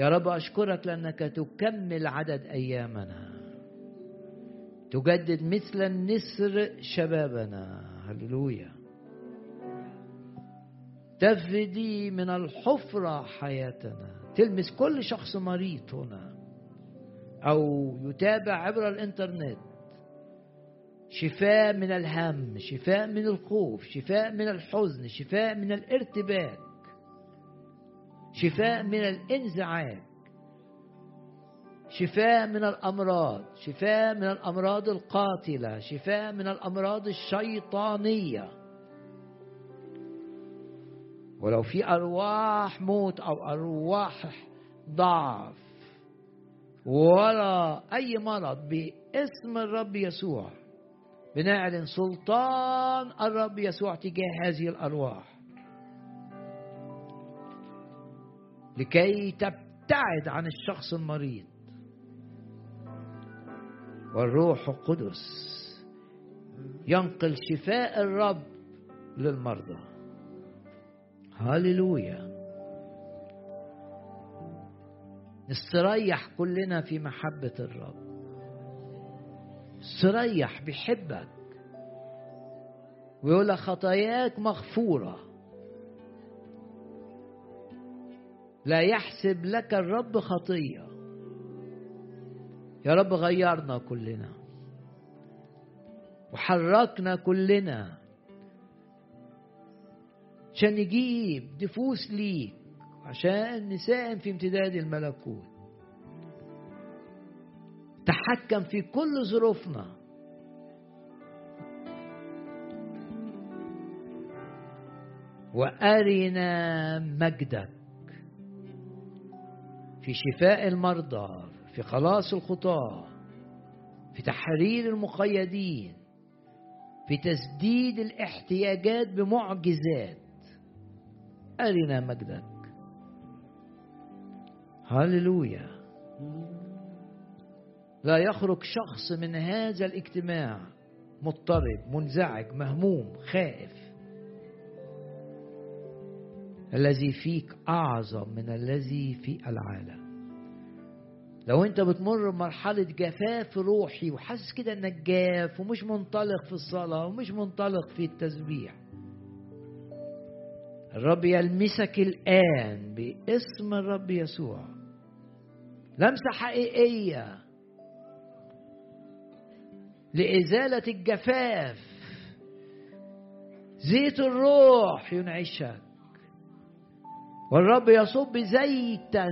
يا رب أشكرك لأنك تكمل عدد أيامنا. تجدد مثل النسر شبابنا. هللويا. تفدي من الحفرة حياتنا. تلمس كل شخص مريض هنا. أو يتابع عبر الإنترنت. شفاء من الهم شفاء من الخوف شفاء من الحزن شفاء من الارتباك. شفاء من الانزعاج شفاء من الأمراض شفاء من الأمراض القاتلة شفاء من الأمراض الشيطانية. ولو في أرواح موت أو أرواح ضعف ولا أي مرض باسم الرب يسوع بنعلن سلطان الرب يسوع تجاه هذه الأرواح. لكي تبتعد عن الشخص المريض. والروح القدس ينقل شفاء الرب للمرضى. هللويا. نستريح كلنا في محبة الرب. استريح بيحبك ويقول خطاياك مغفورة. لا يحسب لك الرب خطية. يا رب غيرنا كلنا. وحركنا كلنا. عشان نجيب نفوس ليك. عشان نساهم في امتداد الملكوت. تحكم في كل ظروفنا. وأرنا مجدك. في شفاء المرضى في خلاص الخطاة في تحرير المقيدين في تسديد الاحتياجات بمعجزات. أرنا مجدك. هللويا. لا يخرج شخص من هذا الاجتماع مضطرب منزعج مهموم خائف. الذي فيك أعظم من الذي في العالم. لو انت بتمر بمرحلة جفاف روحي وحاسس كده انك جاف ومش منطلق في الصلاة ومش منطلق في التسبيح الرب يلمسك الآن باسم الرب يسوع. لمسة حقيقية لإزالة الجفاف. زيت الروح ينعشك. والرب يصب زيتا.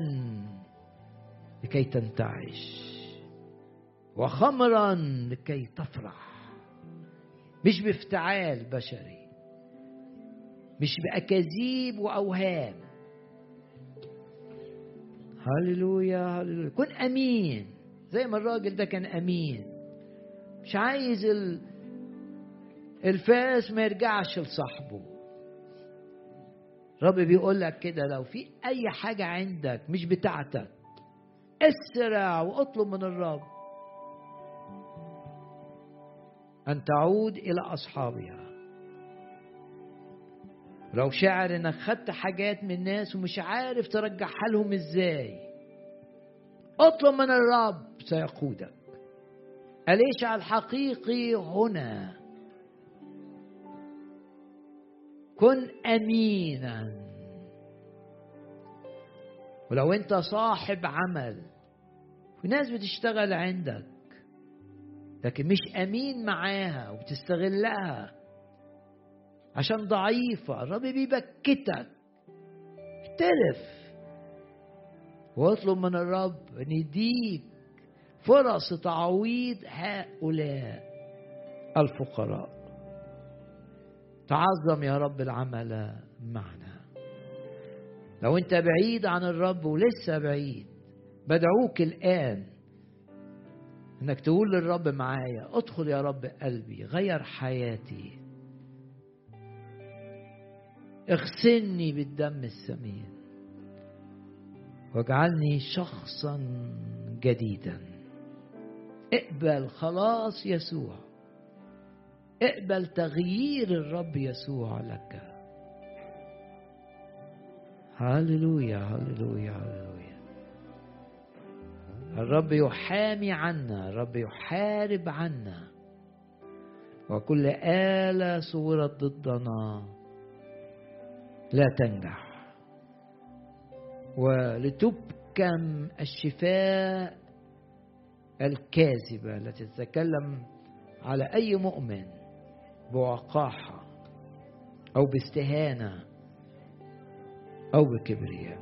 لكي تنتعش وخمرا لكي تفرح مش بافتعال بشري مش بأكاذيب وأوهام. هللويا هللويا. كن أمين. زي ما الراجل ده كان أمين. مش عايز ال... الفاس ما يرجعش لصاحبه. رب بيقول لك كده لو في أي حاجة عندك مش بتاعتك أسرع وأطلب من الرب. أن تعود إلى أصحابها. لو شعر إنك خدت حاجات من الناس ومش عارف ترجعها لهم إزاي. أطلب من الرب سيقودك. اليشع الحقيقي هنا؟ كن أمينا. ولو انت صاحب عمل وناس بتشتغل عندك لكن مش أمين معاها وبتستغلها عشان ضعيفة الرب بيبكتك. اعترف واطلب من الرب إن يديك فرص تعويض هؤلاء الفقراء. تعظم يا رب العمل معنا. لو انت بعيد عن الرب ولسه بعيد بدعوك الآن إنك تقول للرب معايا ادخل يا رب قلبي غير حياتي. اغسلني بالدم الثمين واجعلني شخصا جديدا. اقبل خلاص يسوع. اقبل تغيير الرب يسوع لك. هللويا هللويا هللويا. الرب يحامي عنا الرب يحارب عنا. وكل آلة صورت ضدنا لا تنجح. ولتبكم الشفاء الكاذبة التي تتكلم على أي مؤمن بوقاحة أو باستهانة. أو بكبرياء.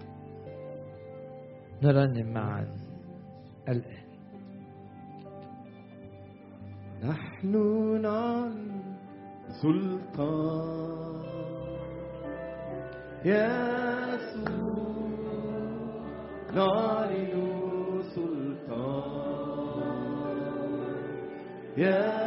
نرنم معا الآن. نحن نعلن سلطان. يسوع نعلن سلطان. يسوع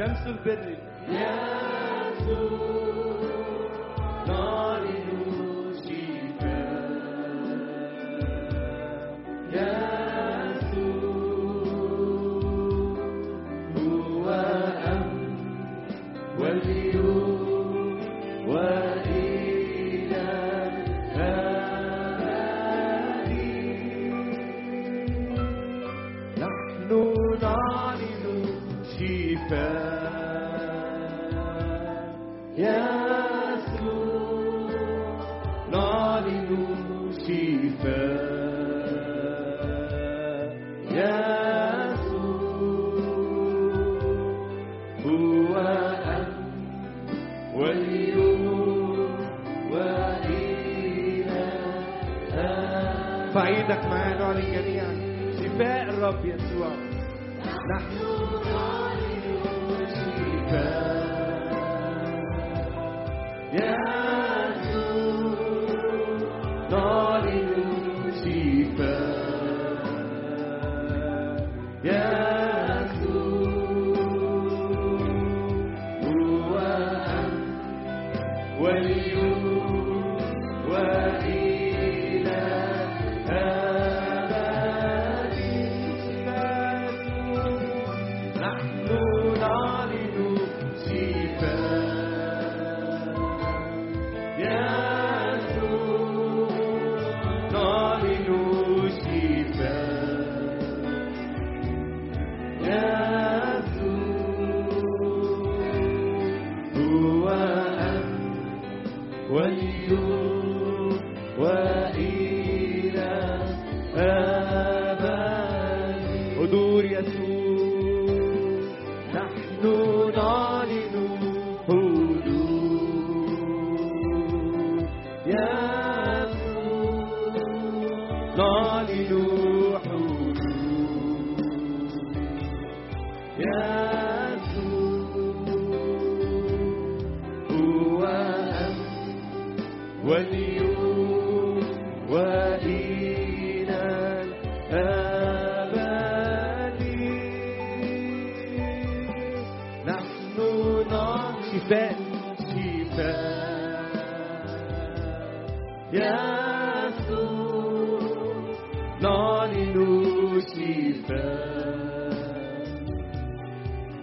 شمس البر يسوع نعلن فعيدك معانا نعلن جميعا شفاء الرب يسوع. نحن نعلن شفاء. يسوع when you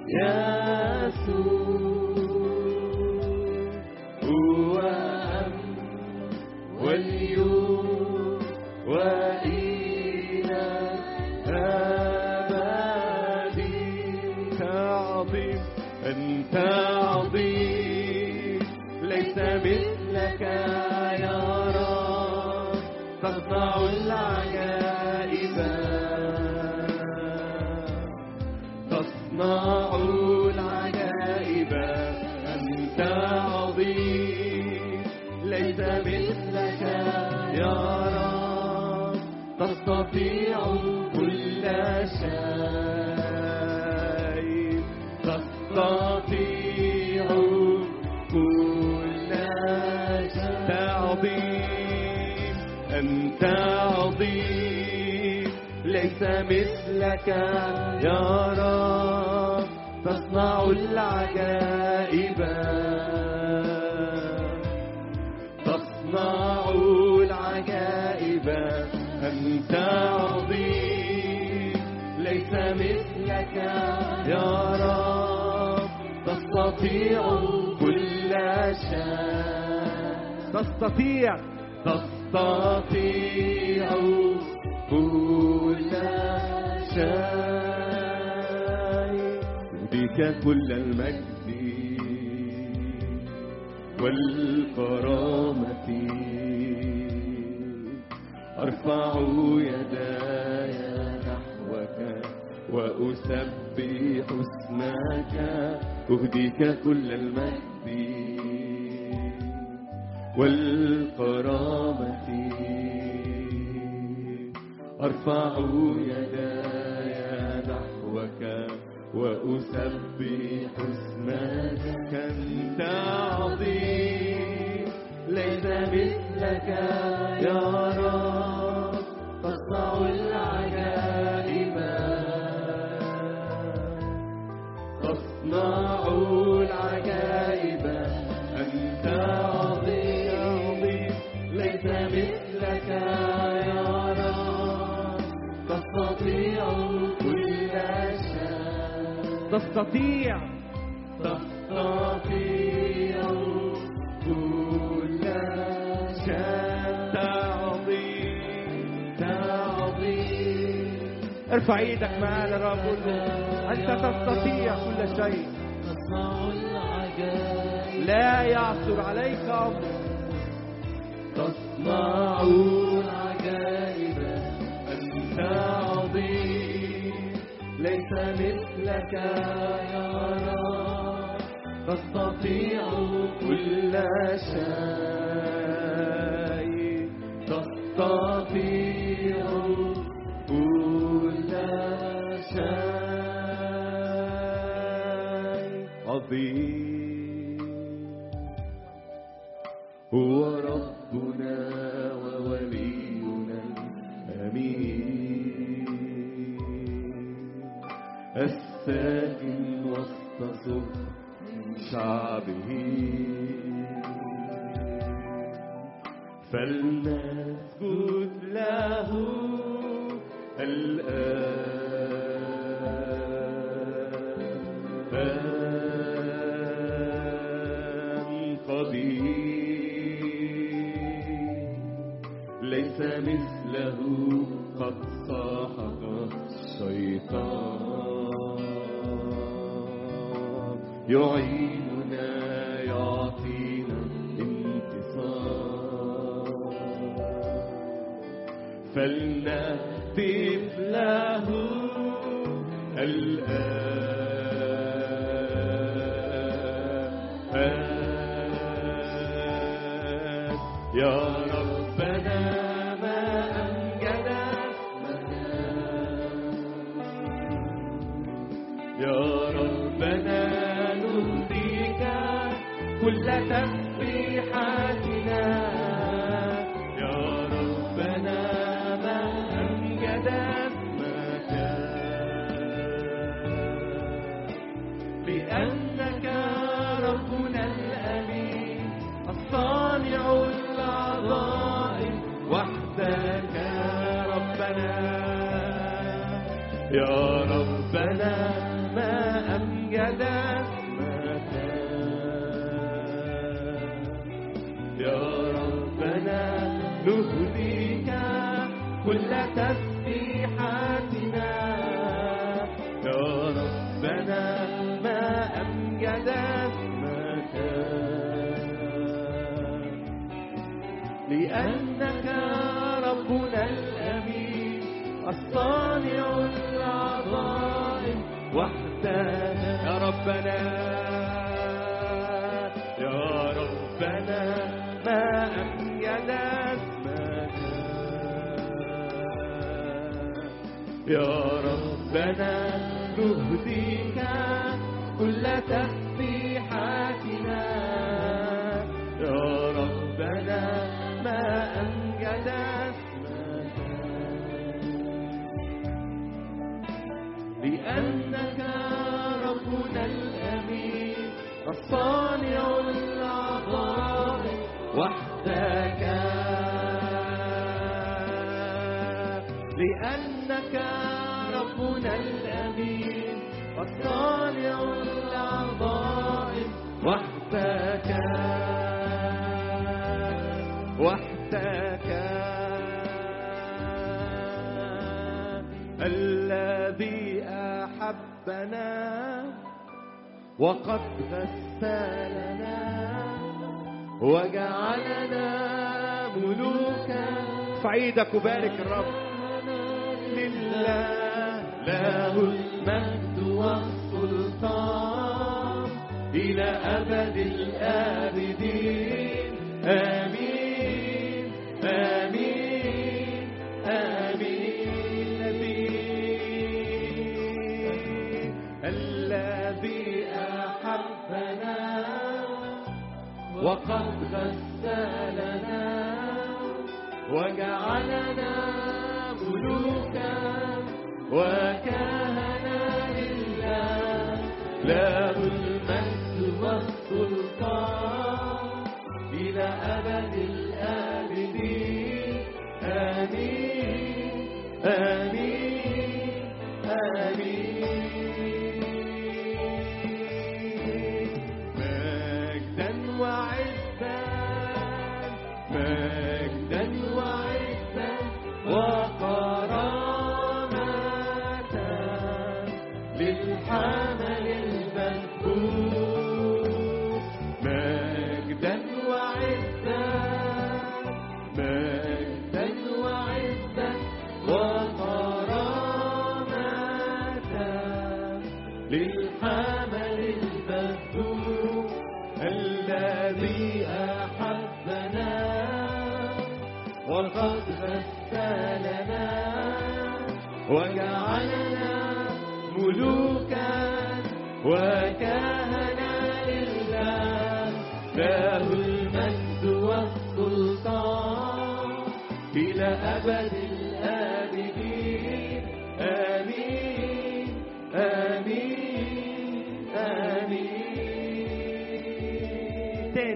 شفاء تستطيع كل شيء. تستطيع كل شيء عظيم أنت عظيم ليس مثلك يا رب. تصنع العجائب. أنت عظيم ليس مثلك يا رب. تستطيع كل شيء. تستطيع. تستطيع كل شيء. بك كل المجد والكرامة. أرفع يداي نحوك وأسبح اسمك أهديك كل المجد والكرامة. أرفع يداي نحوك وأسبح اسمك أنت عظيم ليس مثلك يا رب. تستطيع. تستطيع كل شيء. تعظيم. تعظيم. ارفع إيدك معانا رب قول له أنت تستطيع كل شيء. لا يعثر عليك أمر. تصنع مثلك يا رب تستطيع كل شيء. فلنسجد له الآن قدير ليس مثله قد سحق الشيطان يعيننا يا ربنا يا ربنا نهديك كل تسبيحاتنا وقد غسلنا وجعلنا ملوكا. فعيدك وبارك الرب. لله له المجد والسلطان. إلى أبد الآبدين. آمين. وقد غسلنا وجعلنا ملوكا وكهنا لله. له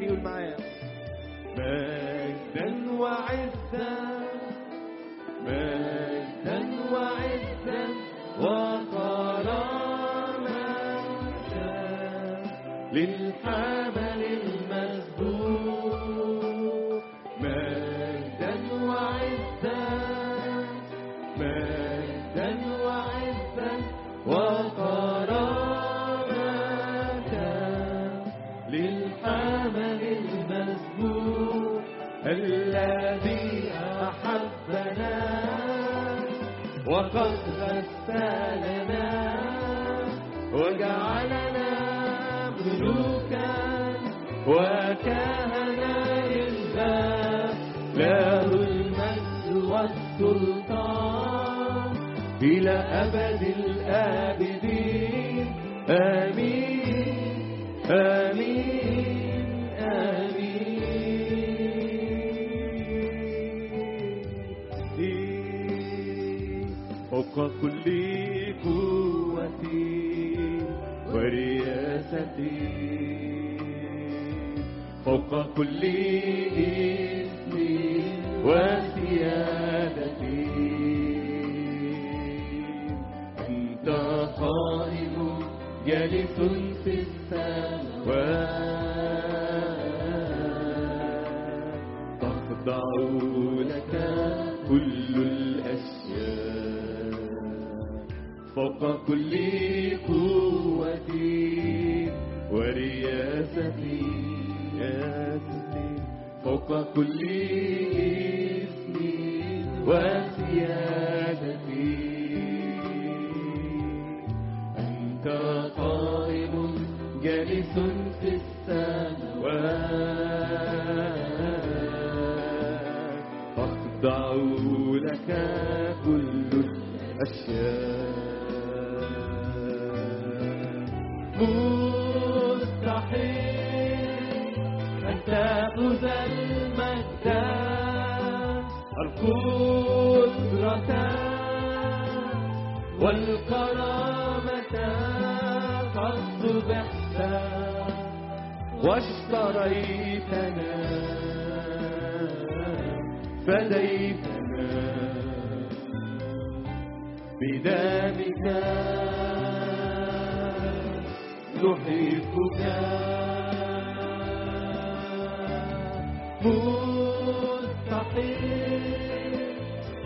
آمين تاني المجد والسلطان إلى أبد الآبدين. آمين آمين آمين فوق كل قوتي ورياستي فوق كل اسم وسيادتي أنت جالس في السماوات تخضع لك كل الأشياء. فوق كل قوتي ورياستي. رياستي فوق كل اسم وسيادتي أنت قائم جالس في السماوات. تخضع لك كل أشياء واشتريتنا فديتنا. بدمك نحبك. مستحيل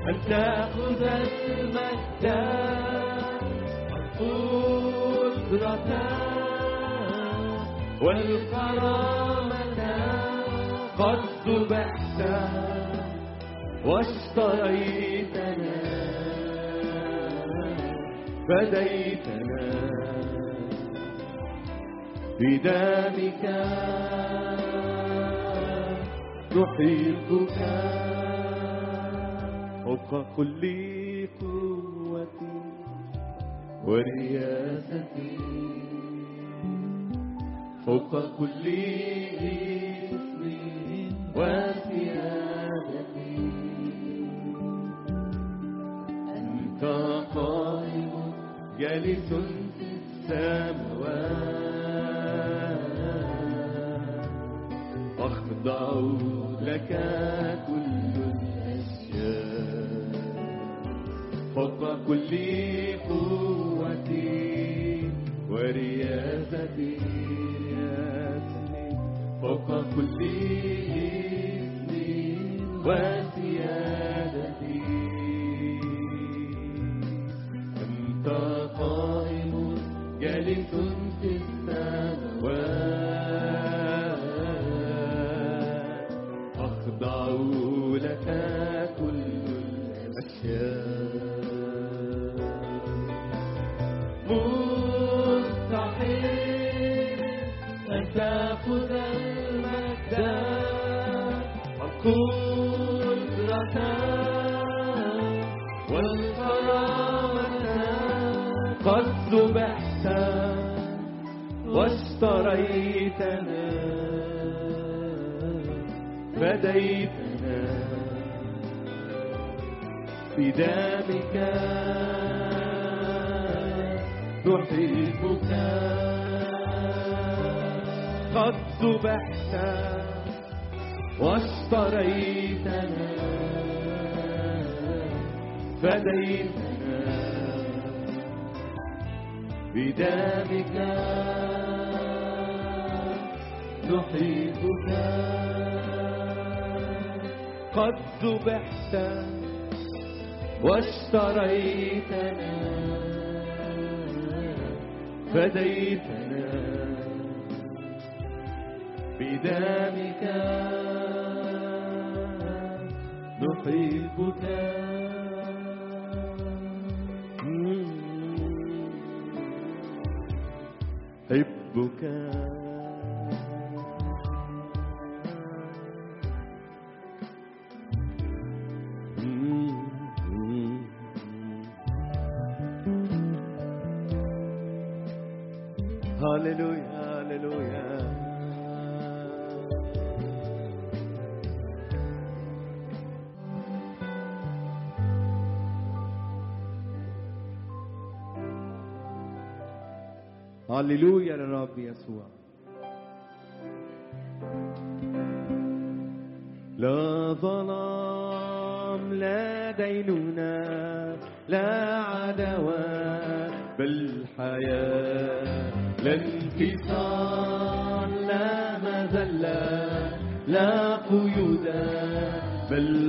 أن تأخذ المجد القدرة والكرامة قد ذبحت واشتريتنا فديتنا. بدمك نحبك فوق كل قوتي ورياستي. فوق كل اسم وسيادتي أنت قائم جالس في السماوات. أخضع لك كل الأشياء. فوق كل قوتي ورياستي فوق كل اسم وسيادتي قد ذبحت واشتريتنا فديتنا بدمك نحبك قد ذبحت واشتريتنا فديتنا بدمك نحبك قد ذبحت واشتريتنا. فديتنا. بدمك نحبك حبك هللويا هللويا. هللويا. لا قيود بل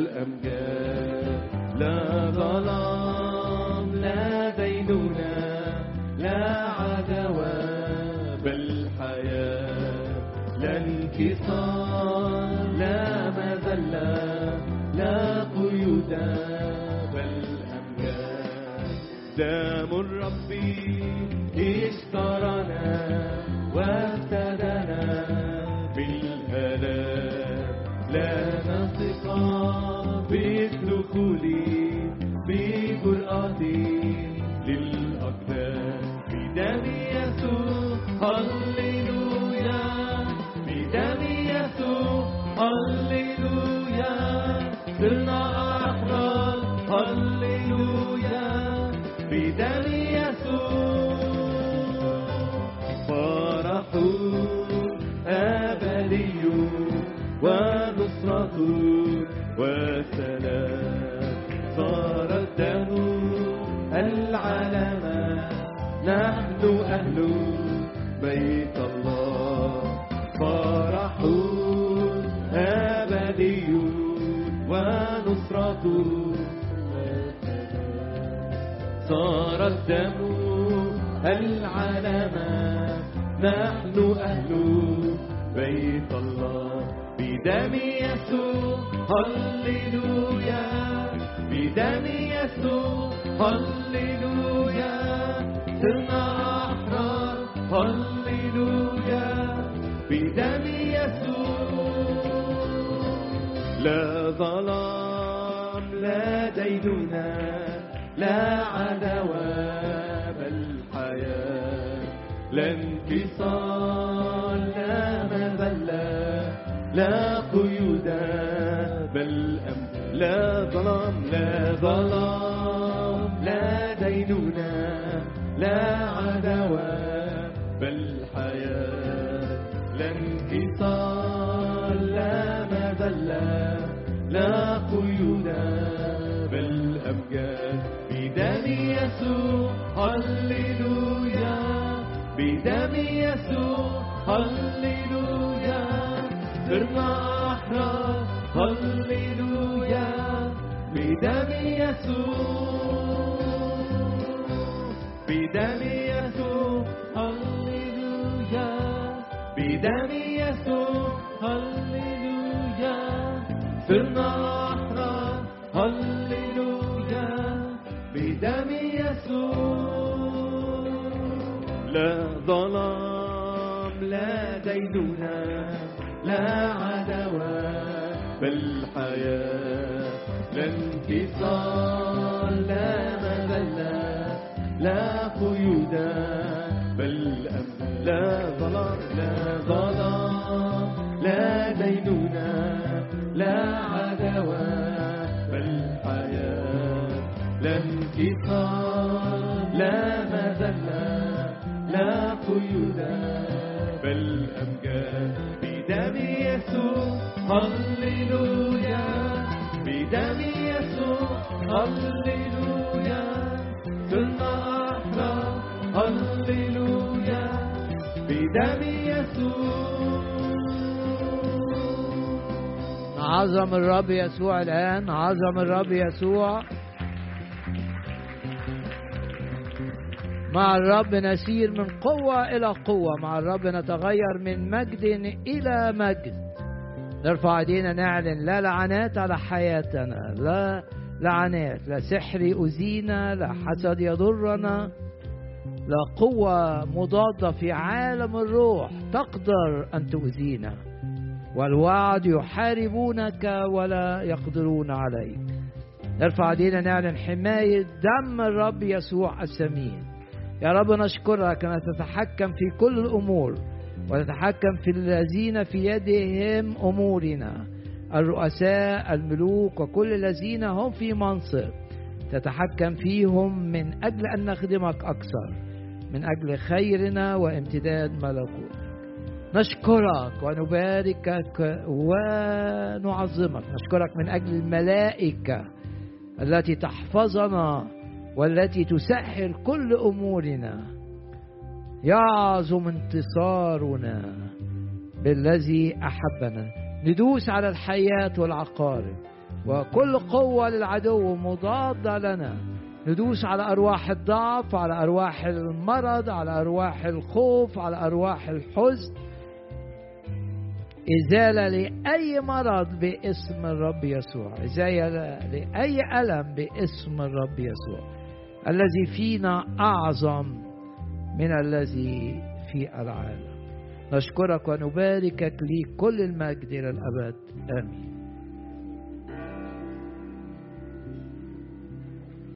هللويا بدم يسوع هللويا صرنا أحرار هللويا بدم يسوع لا ظلام لا ديننا لا عدوى بل حياة لا انفصال ظلام لا ديننا لا عدوى بل حياة لا انفصال لا مذلة لا قيود بل أمجاد بدم يسوع هللويا. بدم يسوع هللويا. صرنا بدم يسوع بدم يسوع هللويا بدم يسوع هللويا صرنا أحرار هللويا بدم يسوع. لا ظلام لا ديننا لا عدوى بل حياة لا انفصال لا مذلة لا قيود. عظم الرب يسوع الآن عظم الرب يسوع. مع الرب نسير من قوة إلى قوة مع الرب نتغير من مجد إلى مجد. نرفع إيدينا نعلن لا لعنات على حياتنا لا لعنات لا سحر يؤذينا لا حسد يضرنا لا قوة مضادة في عالم الروح تقدر أن تؤذينا. والوعد يحاربونك ولا يقدرون عليك. نرفع ايدينا نعلن حماية دم الرب يسوع الثمين يا رب نشكرك أن تتحكم في كل الأمور وتتحكم في الذين في يدهم أمورنا. الرؤساء الملوك وكل الذين هم في منصب. تتحكم فيهم من أجل أن نخدمك أكثر من أجل خيرنا وامتداد ملكوتك. نشكرك ونباركك ونعظمك. نشكرك من أجل الملائكة التي تحفظنا والتي تسهل كل أمورنا. يعظم انتصارنا بالذي أحبنا. ندوس على الحياة والعقارب وكل قوة للعدو مضادة لنا. ندوس على أرواح الضعف على أرواح المرض على أرواح الخوف على أرواح الحزن. إزالة لأي مرض باسم الرب يسوع. إزالة لأي ألم باسم الرب يسوع. الذي فينا أعظم من الذي في العالم. نشكرك ونباركك لي كل المجد إلى الأبد. آمين.